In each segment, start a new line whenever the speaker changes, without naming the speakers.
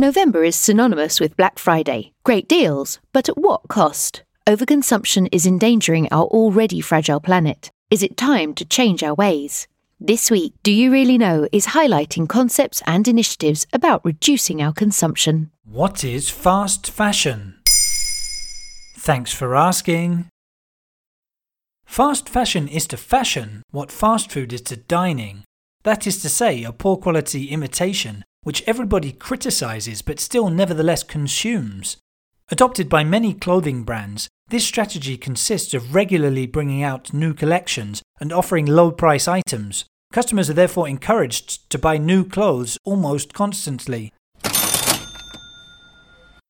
November is synonymous with Black Friday. Great deals, but at what cost? Overconsumption is endangering our already fragile planet. Is it time to change our ways? This week, Do You Really Know is highlighting concepts and initiatives about reducing our consumption.
What is fast fashion? Thanks for asking. Fast fashion is to fashion what fast food is to dining. That is to say, a poor quality imitation which everybody criticizes but still nevertheless consumes. Adopted by many clothing brands, this strategy consists of regularly bringing out new collections and offering low price items. Customers are therefore encouraged to buy new clothes almost constantly.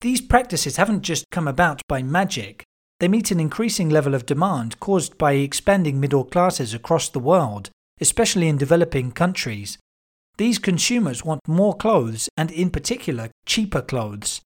These practices haven't just come about by magic. They meet an increasing level of demand caused by expanding middle classes across the world, especially in developing countries. These consumers want more clothes and, in particular, cheaper clothes.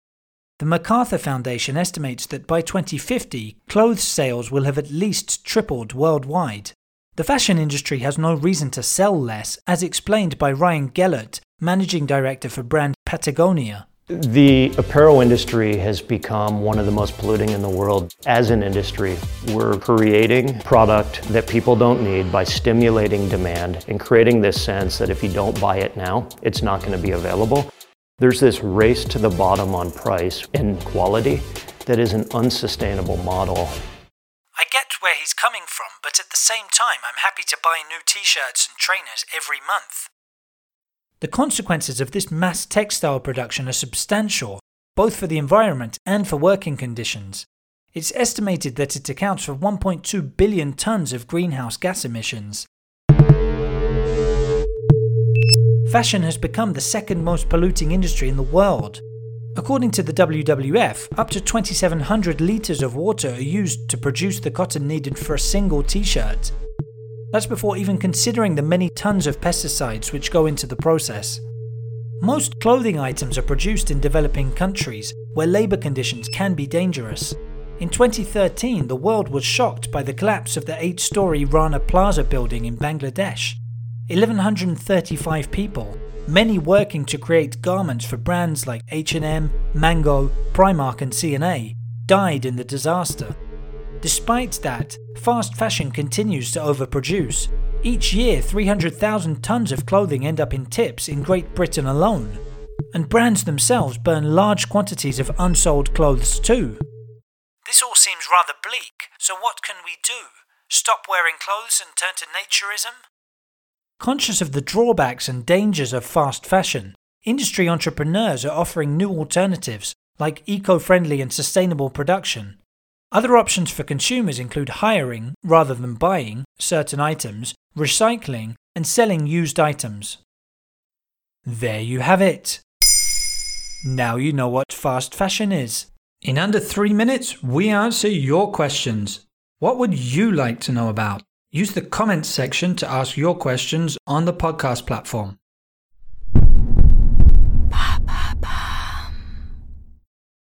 The MacArthur Foundation estimates that by 2050, clothes sales will have at least tripled worldwide. The fashion industry has no reason to sell less, as explained by Ryan Gellert, managing director for brand Patagonia.
The apparel industry has become one of the most polluting in the world. As an industry, we're creating product that people don't need by stimulating demand and creating this sense that if you don't buy it now, it's not going to be available. There's this race to the bottom on price and quality that is an unsustainable model.
I get where he's coming from, but at the same time, I'm happy to buy new t shirts and trainers every month. The consequences of this mass textile production are substantial, both for the environment and for working conditions. It's estimated that it accounts for 1.2 billion tons of greenhouse gas emissions. Fashion has become the second most polluting industry in the world. According to the WWF, up to 2,700 litres of water are used to produce the cotton needed for a single t shirt. That's before even considering the many tons of pesticides which go into the process. Most clothing items are produced in developing countries where labour conditions can be dangerous. In 2013, the world was shocked by the collapse of the eight story Rana Plaza building in Bangladesh. 1,135 people, many working to create garments for brands like H&M, Mango, Primark and C&A, died in the disaster. Despite that, fast fashion continues to overproduce. Each year, 300,000 tons of clothing end up in tips in Great Britain alone. And brands themselves burn large quantities of unsold clothes too. This all seems rather bleak, so what can we do? Stop wearing clothes and turn to naturism? Conscious of the drawbacks and dangers of fast fashion, industry entrepreneurs are offering new alternatives like eco friendly and sustainable production. Other options for consumers include hiring, rather than buying, certain items, recycling, and selling used items. There you have it. Now you know what fast fashion is. In under three minutes, we answer your questions. What would you like to know about? Use the comments section to ask your questions on the podcast platform.